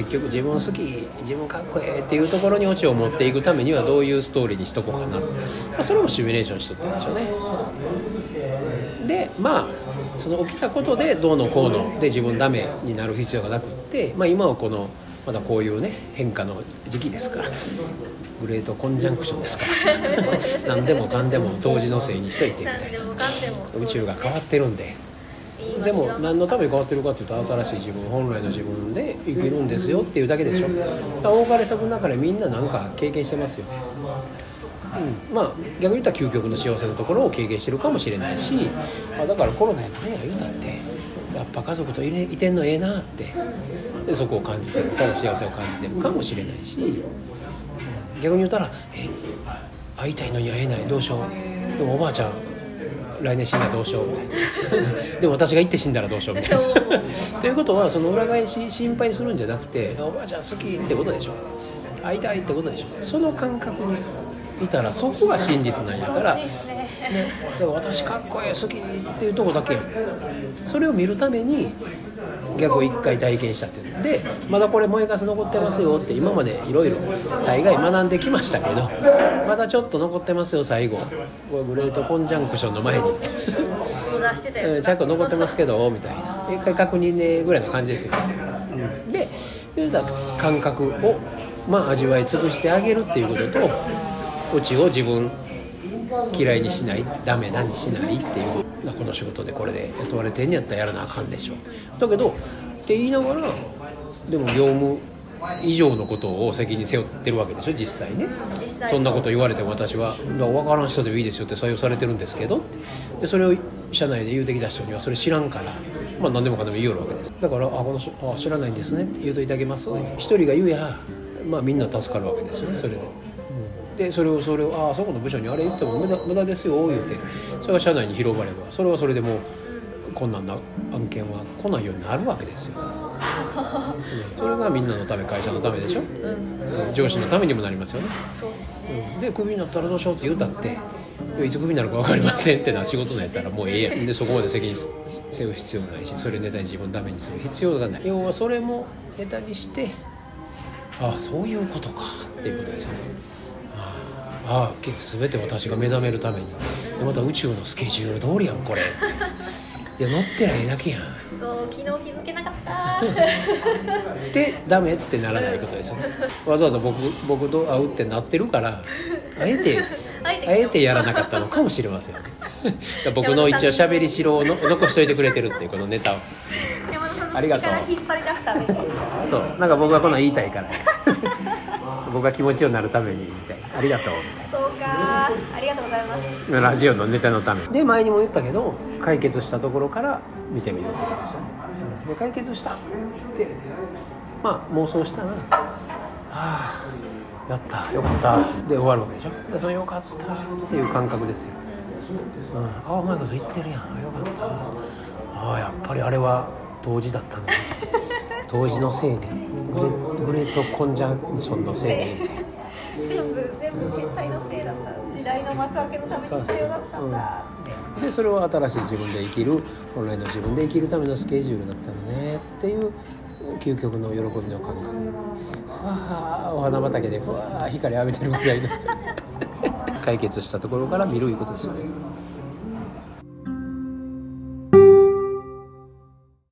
結局自分好き自分かっこええっていうところにオチを持っていくためにはどういうストーリーにしとこうかな、まあ、それもシミュレーションしとったんでしょうね。でまあその起きたことでどうのこうので自分ダメになる必要がなくって、まあ、今はこのまだこういうね変化の時期ですからグレートコンジャンクションですから 何でもかんでも当時のせいにしといてみたいな。宇宙が変わってるんででもは何のために変わってるかっていうと新しい自分本来の自分で生きるんですよっていうだけでしょ。だから多かれ少なかれみんななんか経験してますよ、うん、まあ逆に言ったら究極の幸せのところを経験してるかもしれないしあだからコロナや何や言うたってやっぱ家族とい,、ね、いてんのええなってでそこを感じてるただ幸せを感じてるかもしれないし。逆に言ったら「え会いたいのに会えないどうしよう。でもおばあちゃん来年死んだらどうしよう」みたいな。でも私が行って死んだらどうしようみたいな。ということはその裏返し心配するんじゃなくて「おばあちゃん好き」ってことでしょ。会いたいってことでしょ。その感覚にいたらそこが真実なんやから、ね、ですね。だから私かっこええ好きっていうとこだけやん。それを見るために逆を一回体験したっていうのでまだこれ燃えかす残ってますよって今までいろいろ大概学んできましたけどまだちょっと残ってますよ最後。これグレートコンジャンクションの前に。チャック残ってますけどみたいな。一回確認ねぐらいの感じですよ、うん、で言うたら感覚をまあ味わい尽くしてあげるっていうこととオチを自分嫌いにしないダメなにしないっていうまあこの仕事でこれで雇われてんやったらやらなあかんでしょ。だけどって言いながらでも業務以上のことを責任背負ってるわけでしょ実際ね。そんなこと言われても私は「分からん人でもいいですよ」って採用されてるんですけどでそれを社内で言うてきた人にはそれ知らんからまあ何でもかんでも言いよるわけですだから「あこの人あ知らないんですね」って言うといてあげます。一人が言うやまあみんな助かるわけですよねそれで。うんでそれをそれを「ああそこの部署にあれ言っても無駄無駄ですよ」言うて。それが社内に広がればそれはそれでもう困難な案件は来ないようになるわけですよ、うんそれがみんなのため会社のためでしょ、うん。上司のためにもなりますよね。そうですね。でクビになったらどうしようって言うたっていつクビになるか分かりませんってな仕事のやったらもうええやん。でそこまで責任背負う必要ないしそれネタに自分ダメにする必要がない。要はそれもネタにしてああそういうことかっていうことですよねああ全て私が目覚めるために。でまた宇宙のスケジュール通りやんこれ。いや乗ってりゃええだけやん。そう昨日気づけなかった。でダメってならないことですよね。わざわざ僕僕と会うってなってるからあえて あえてやらなかったのかもしれません 僕の一応喋りしろをの残しといてくれてるっていうこのネタを。山田さんりがとう。口から引っ張り出すためにそう。なんか僕はこんなん言いたいから。僕が気持ちよくなるためにみたいなありがとうみたいそうかありがとうございます。なラジオのネタのため。にで前にも言ったけど解決したところから見てみるってことですよね。うんで解決したってまあ妄想したらああやったよかったで終わるわけでしょ。でそのよかったっていう感覚ですよ、うん、ああうまいこと言ってるやん。よかった。ああやっぱりあれは当時だったのね。当時の青年グレグレートコンジャンクションの青年みたいな全部全部天体のせいだった時代の幕開けのために必要だったんだって。でそれは新しい自分で生きる本来の自分で生きるためのスケジュールだったのねっていう究極の喜びの感覚。わお花畑でふわあ光浴びてるぐらいの。解決したところから見るいうことですよね。